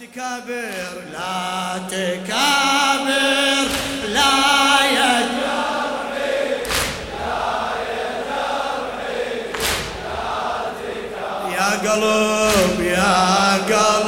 تكابر لا تكابر لا يا جرحي لا يا جرحي لا يا قلب يا قلب.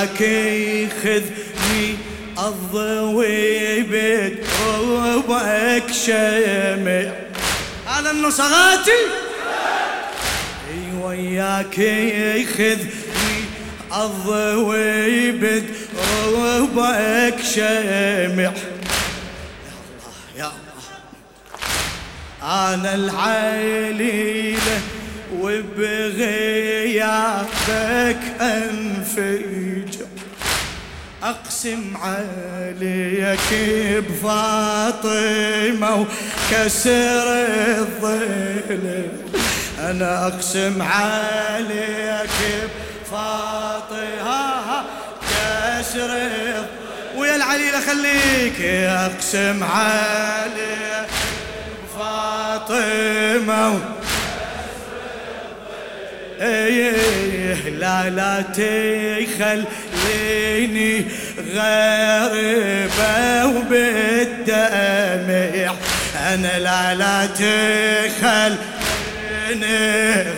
وياك يخذني الضوي بدروبك شمع هذا النصغاتي وياك يخذني الضوي بدروبك شمع يا الله أنا العليله وبغيابك انفجر اقسم عليك بفاطمة وكسر الظل. أنا أقسم عليك بفاطمة كسر الظل. ويا العليله خليك أقسم عليك فاطمه إيه لا لا تخليني غريبة وبالدمع. أنا لا لا تخليني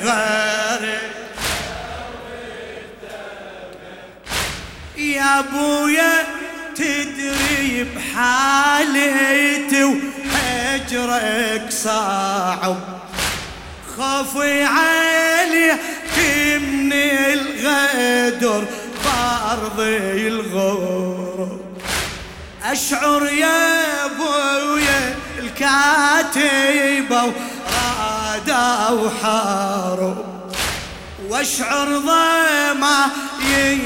غريبة يا أبويا تدري بحالتي وهجرك صعب. خوفي عليك من الغدر. بارضي الغرب. أشعر يا أبويا الكاتبه ورادا وحارب وأشعر ضما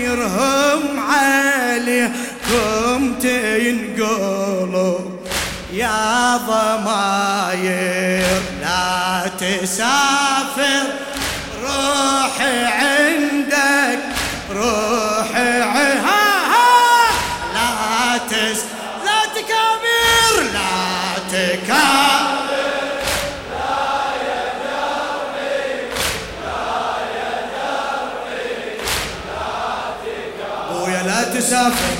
يرهم عليكم تنقلب يا ضماير لا تسافر روحي عندك لا تسافر لا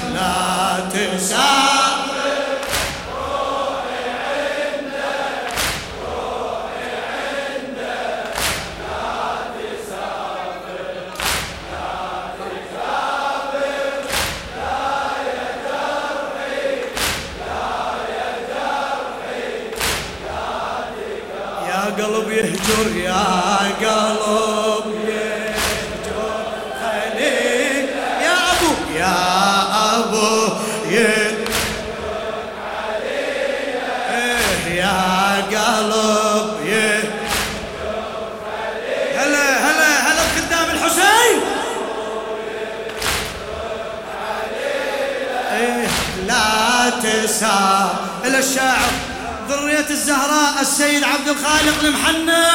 الخالق المحنى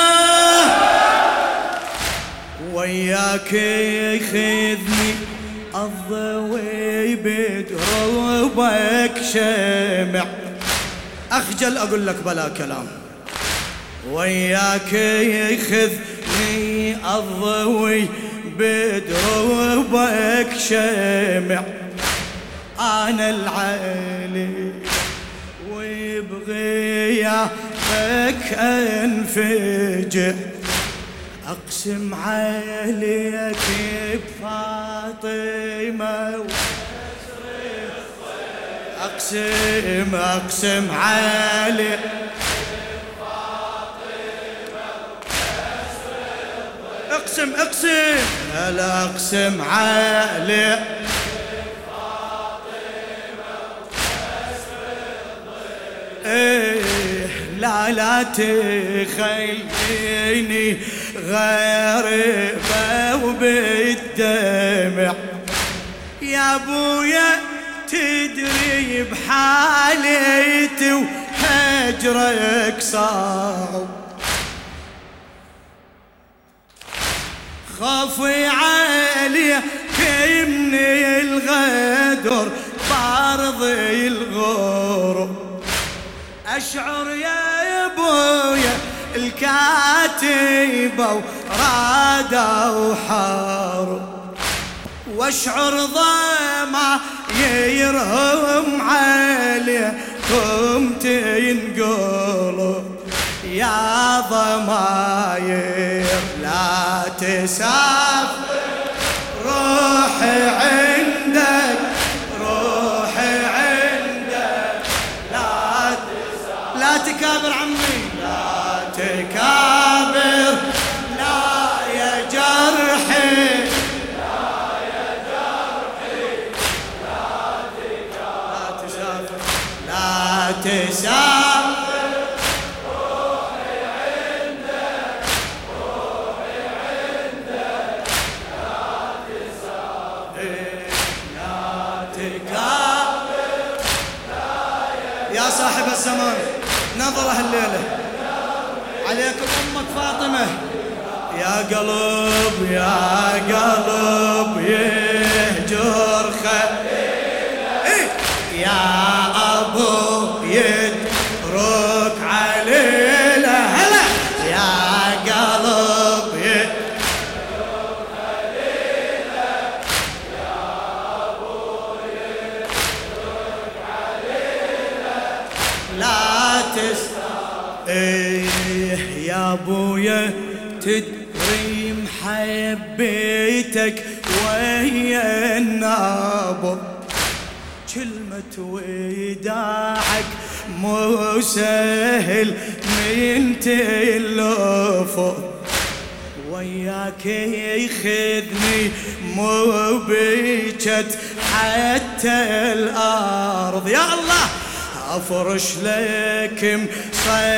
وياك يخذني الضوي بدروبك شمع. أخجل أقول لك بلا كلام. وياك يخذني الضوي بدروبك شمع. أنا العلي وبغيابك انفجع اقسم عليك بفاطمة اقسم اقسم عليك اقسم اقسم. لا اقسم عليك إيه. لا لا تخليني غريبة وبالدمع. يا أبويا تدري بحالي عليت وهجرك صعب. خافي عليك من الغدر بارضي الغرب. أشعر يا ابويا الكاتبه ورادة وحارب واشعر ضما يرهم عليكم تنقلوا يا ضماير لا تسافر روحي عندك تسافر روحي عندك روحي عندك لا تسافر لا يا صاحب الزمان نظرة الليلة عليكم أمك فاطمة. يا قلب يا قلب يهجر خليله إيه؟ يا أبو كلمة وداعك مو سهل من تلفظ وياك يخذني مو بيجت حتى الأرض. يا الله أفرش لك مصلايتك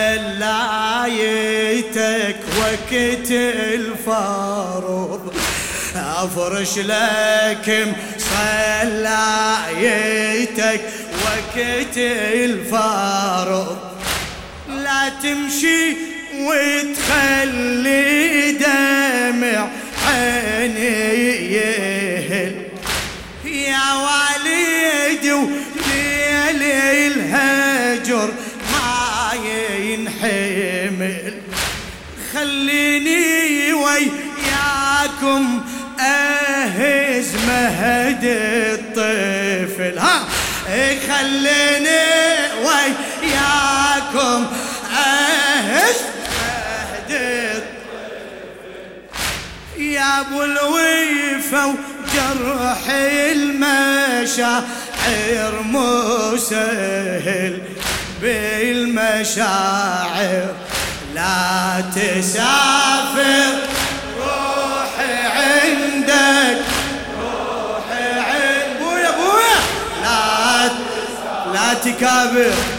وقت الفارض أفرش لك صلايتك وقت الفارض لا تمشي وتخلي دمع عيني يهل. يا والدي وليل الهجر ما ينحمل. خليني وياكم اهز مهد الطفل ها؟ خليني وياكم أهز. مهد يا أبو الويفة وجرح المشاعر مو سهل بالمشاعر. لا تسافر. لا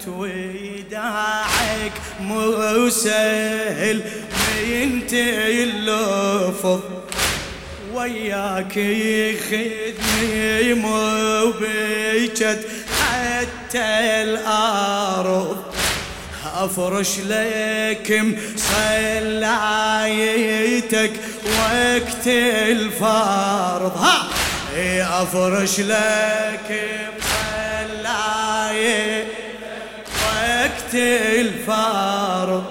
كلمة وداعك مو سهل من اللفظ وياك يخدني مو بيجت حتى الأرض. أفرش لك مصلايتك وقت الفرض. ها! أفرش لك وقت الفرض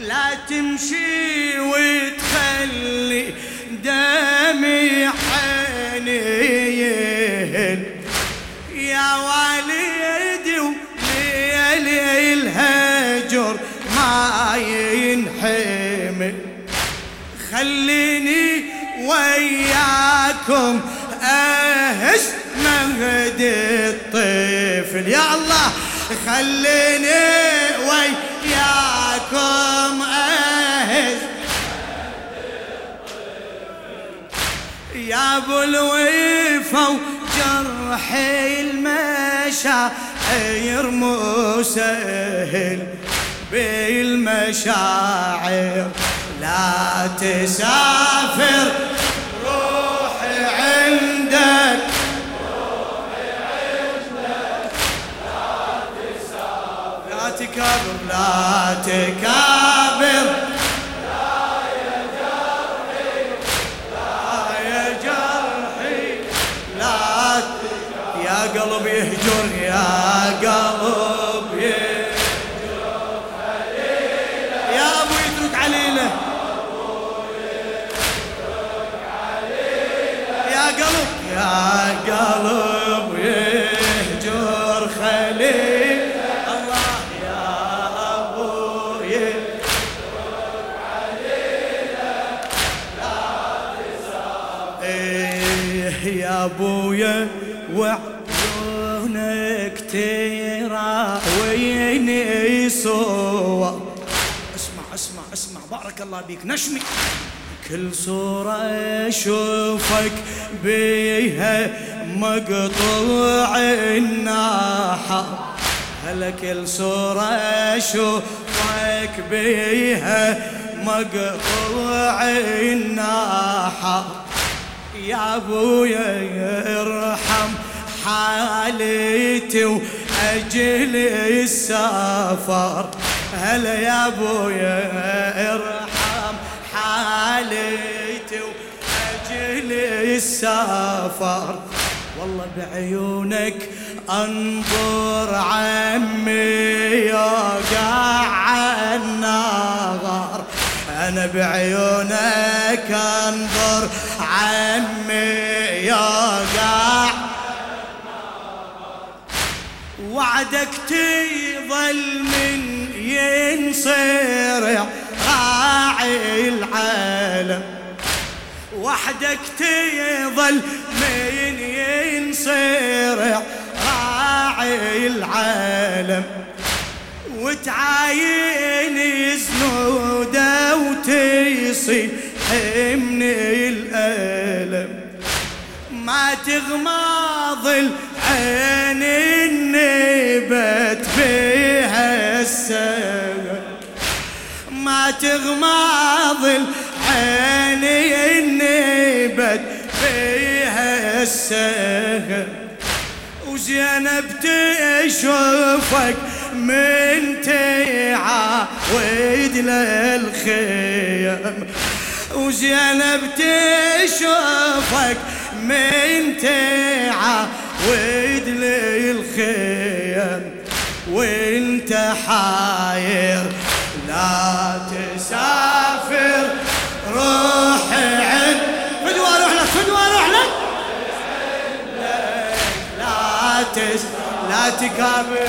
لا تمشي وتخلي دمي حنين يا والدي وليل الهجر ما ينحمل. خليني وياكم أهش مهد الطفل. يا الله خليني وياكم اهش يا أبو الوفا وجرحي المشاعر مو سهل بالمشاعر. لا تسافر روحي عندك. لا تكابر لا تكابر يا جرحي لا ت- يا قلب يهجر يا قلب يهجر يا ابو يترك عليله يا قلب يا قلب. وعيونك تراويني صور اسمع اسمع اسمع. بارك الله بيك نشمي. كل صورة أشوفك بيها مقطوع الناحة. هلا كل صورة أشوفك بيها مقطوع الناحة. يا أبويا ارحم حالتي وأجل السفر. هلا يا أبويا ارحم حالتي وأجل السفر. والله بعيونك أنظر عمي يوقع النار أنا بعيونك أنظر عمي يوقع وعدك تظل من ينصرع راعي العالم. وحدك تظل من ينصرع راعي العالم. وتعاين زنودة وتصيح من الألم تغمض العين النبت بها السهل ما تغمض العين النبت بها السهل وزينب تشوفك من تعاود للخيم وزينب تشوفك من تعاود للخيم وانت حاير. لا تسافر روح عند فدوى روح لك فدوى روح لك لا تس لا تكابر.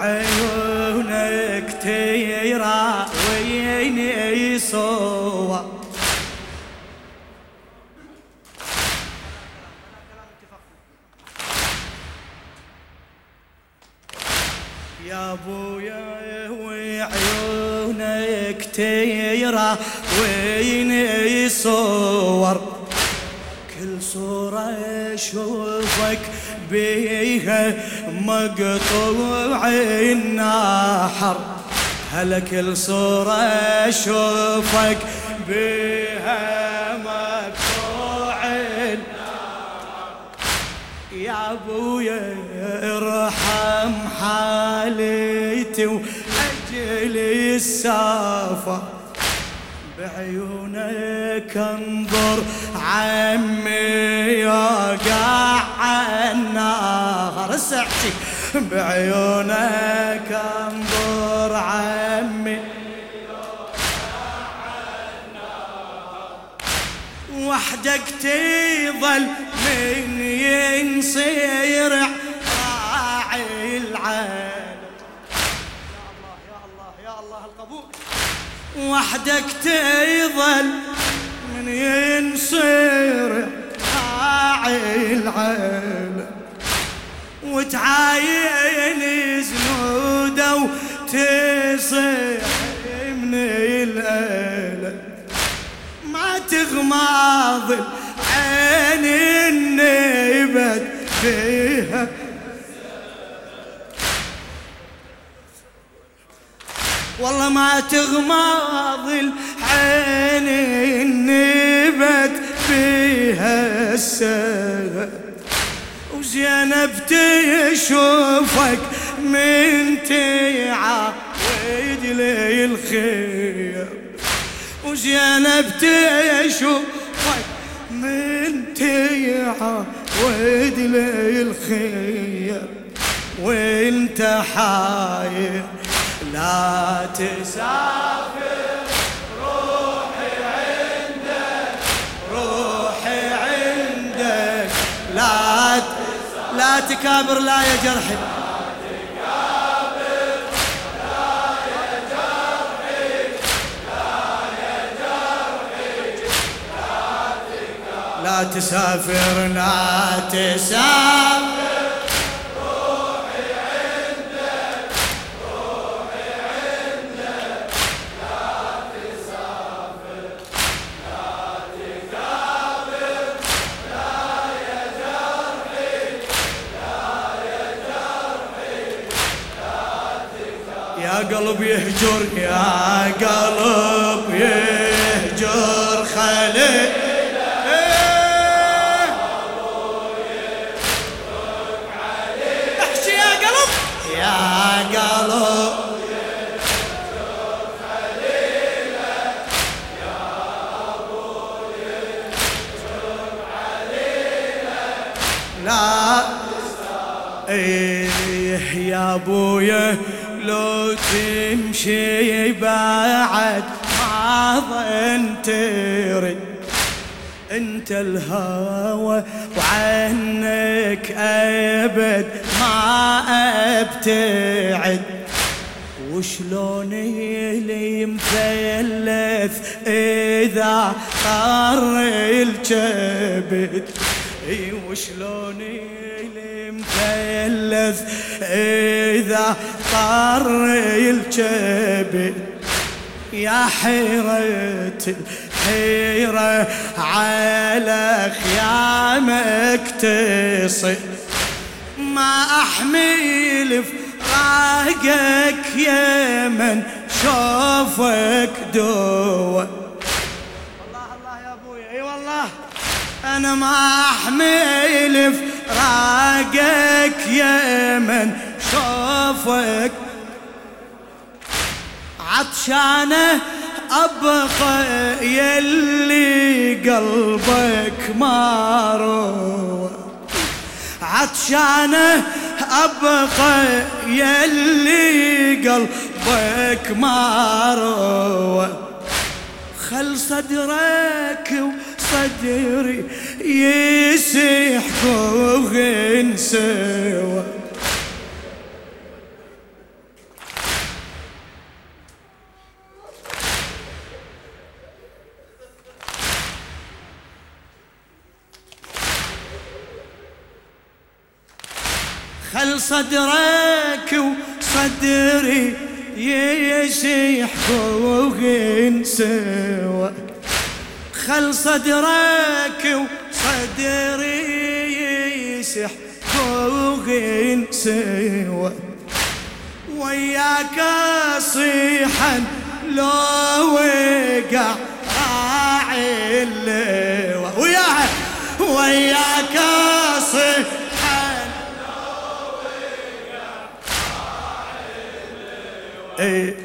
وعيونك تيرا ويني صور يا أبويا وعيونك تيرى وين صور كل صورة أشوفك بيها مقطوع النحر هلا كل صورة أشوفك بيها مقطوع يا أبويا ارحم حالتي وأجل السافر بعيونك انظر عمي يقع النار سعتي بعيونك انظر عمي. وحدك تظل من ينصير راعي العالم يا الله يا الله يا الله القبول. وحدك تظل من ينصير راعي العالم وتعاين زنودة وتصيح من الألم ما تغمض عين النبت فيها. والله ما تغمض العين النبت فيها السهل وزينب تشوفك من تعاود لي الخير وزينب تشوفك من تعاود لي الخير وانت حاير لا تسافر. لا تكابر لا يا جرحي لا تسافر لا تسافر. يهجر يا قلب يهجر خليل احكي يا قلب يا قلب لا. إيه يا ابويا لو تمشي بعد ما ظن ترد. انت الهوى وعنك أبد ما أبتعد. وشلون اللي مثلث إذا طر الكبد إي وشلون مثلث إذا طر الكبد يا حيرة الحيرة على خيامك تصل ما أحمل فراقك يا من شوفك دوا. الله الله يا أبوي أي والله. أنا ما أحمل فراقك يا من شوفك. عطشانة أبقى يلي قلبك ما روى. عطشانة أبقى يلي قلبك ما خل صدرك وصدري يسحقوا سوا. خل صدرك وصدري يشيح فوقين سوا. خل صدرك وصدري يشيح فوقين سوا وياك صيحا لو وقع راعي اللواء. وياها وياك صيحا اي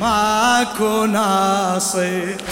ماكو ناصر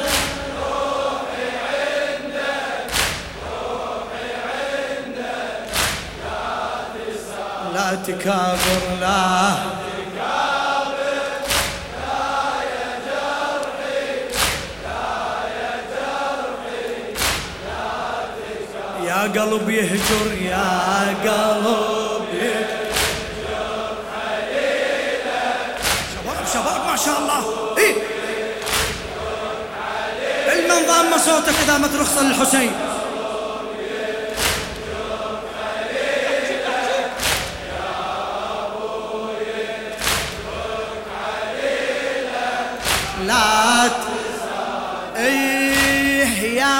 تكابر لا يا قلب يهجر يا قلب يهجر. شباب شباب ما شاء الله. إيه؟ المن ضام صوتك إذا ما ترخص للحسين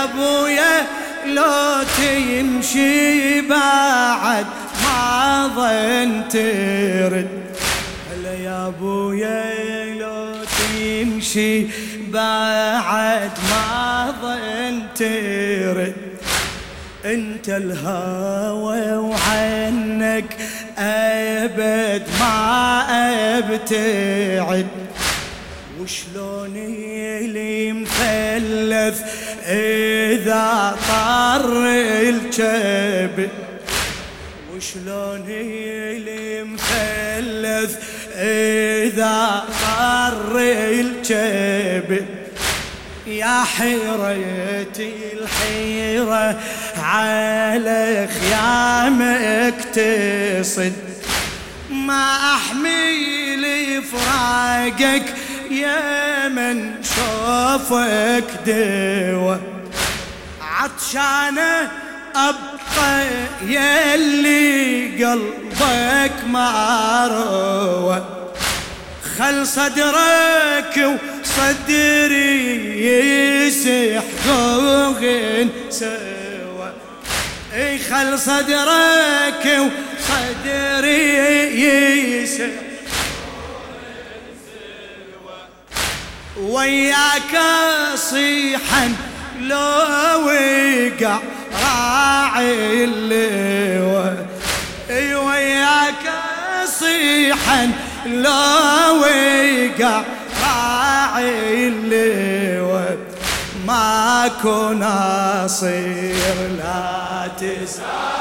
أبويا لو تمشي بعد ما ظن ترد. هلا يا أبويا لو تمشي بعد ما ظن ترد. أنت الهوى وعنك أبد ما أبتعد. وشلون اللي مفلث إذا طر الجبل وشلون اللي مفلث إذا طر الجبل يا حيرتي الحيرة على خيامك تصد ما احمل فراقك يا من شوفك دوا. عطشانة أبقى يلي قلبك معروة خل صدرك وصدري يسحقوغن سوا. إي خل صدرك وصدري يسحقوغن وياك صيحا لو وقع راعي اللواء. وياك صيحا لو وقع راعي اللواء. ماكو ناصير لا تسافر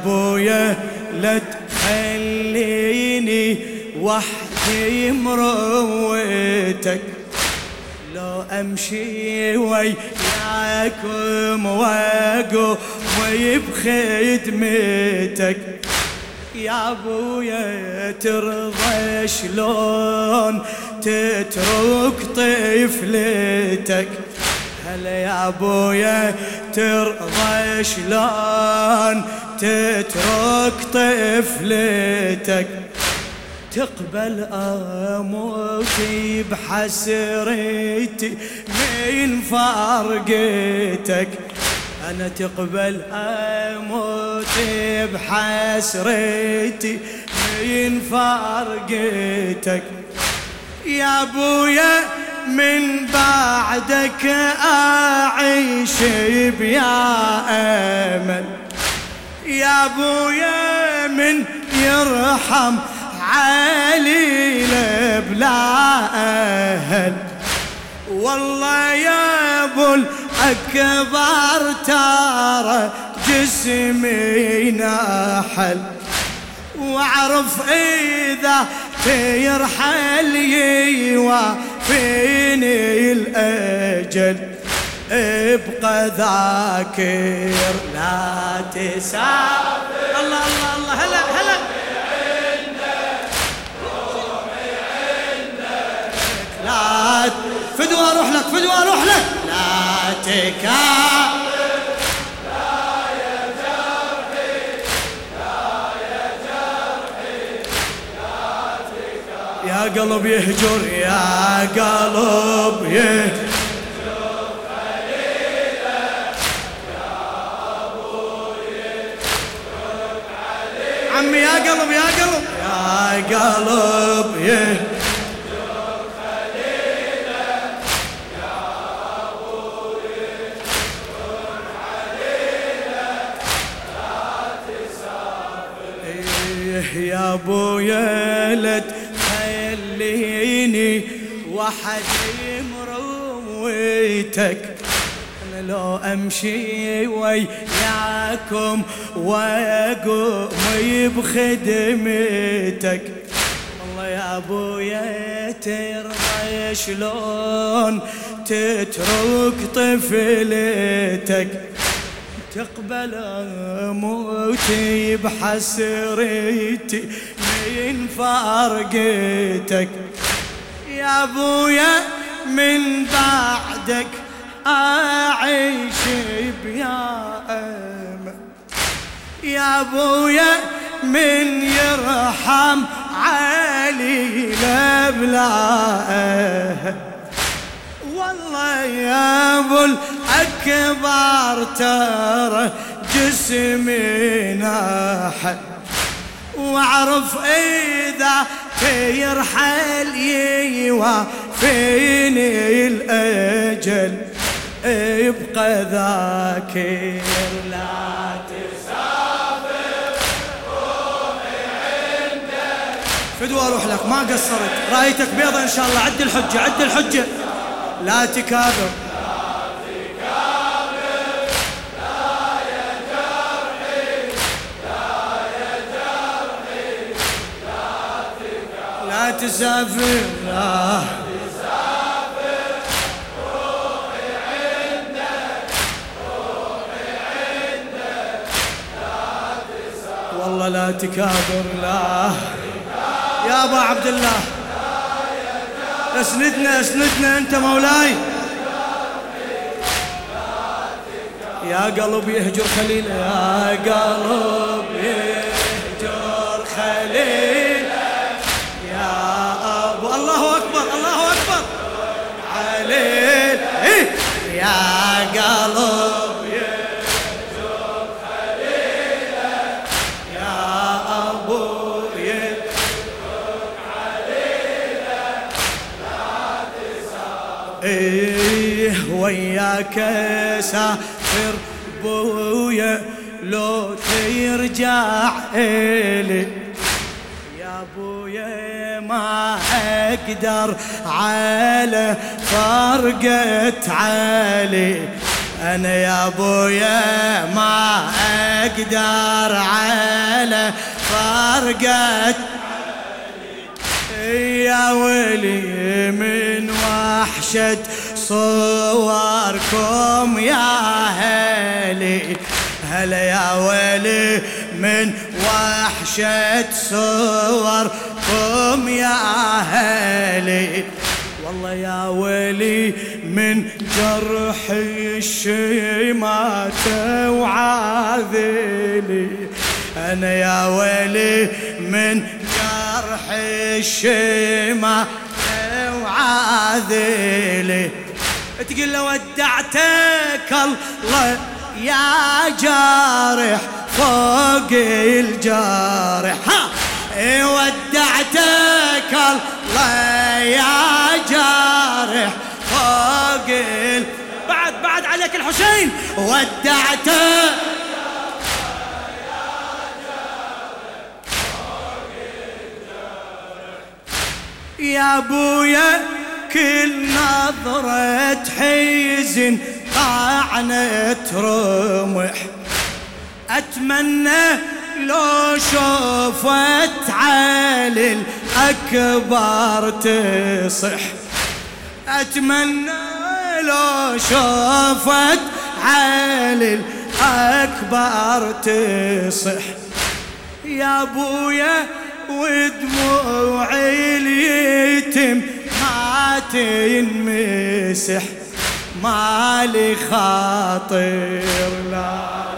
أبويا لا تخليني وحدي مروتك. لو أمشي وياكم وأقوم بخدمتك. يا أبويا ترضى شلون تترك طفلتك؟ هلا يا أبويا ترضى شلون تترك طفلتك تقبل اموتي بحسرتي من فارقتك. أنا تقبل اموتي بحسرتي من فارقتك. يا أبويا من بعدك أعيش بيا أمل. يا أبويا من يرحم علي بلا أهل. والله يا أبو الأكبر ترى جسمي نحل. واعرف إذا تيرحل يوافيني الأجل. ابقى ذاكر لا تسافر. الله الله الله. هلا هلا. لا فدوى أروح لك فدوى أروح لك. لا تكافر. يا قلب يهجر يا قلب يهجر. عمي يا قلب يا قلب يا قلب يهجر يا ابويا لا تخليني وحدي مرويتك لو امشي وياكم واقوم بخدمتك. والله يا ابويا ترضى شلون تترك طفلتك؟ تقبل موتي بحسرتي من فارقتك. يا ابويا من بعدك. أعيش بيا امل يا أبويا من يرحم علي لبلا والله يا أبو الأكبر ترى جسمي ناحل وأعرف إذا تيرحل يوافيني الأجل. ابقى ذاكر لا تسافر. روحي عندك فدوى أروح لك ما قصرت. رأيتك بيضة إن شاء الله. عد الحجة عد الحجة. لا تكابر. لا تسافر. لا. والله لا تكابر لا. يا أبا عبد الله. اسندنا اسندنا أنت مولاي. يا قلب يهجر خليل يا قلب يهجر خليل. يا أبو الله أكبر الله أكبر. عليل إيه؟ يا وياك سافر بويا لو ترجع إلي. يا بويا ما أقدر على فرقة علي. أنا يا ابويا ما أقدر على فرقة يا ولي من وحشة صوركم يا هلي هلا يا ولي من وحشة صوركم يا هلي والله يا ولي من جرح الشيمات وعاذلي أنا يا ولي من جرح الشيمات وعاذلي تقول له ودعتك الله يا جارح فوق الجارح. ها! ودعتك الله يا جارح فوق ال... بعد بعد عليك الحسين. ودعتك يا أبويا كل نظرة حزن طعنة رمح. أتمنى لو شوفت علي الأكبر تصح. أتمنى لو شوفت علي الأكبر تصح. يا أبويا ودموع اليتم ما تنمسح مالي خاطر لا.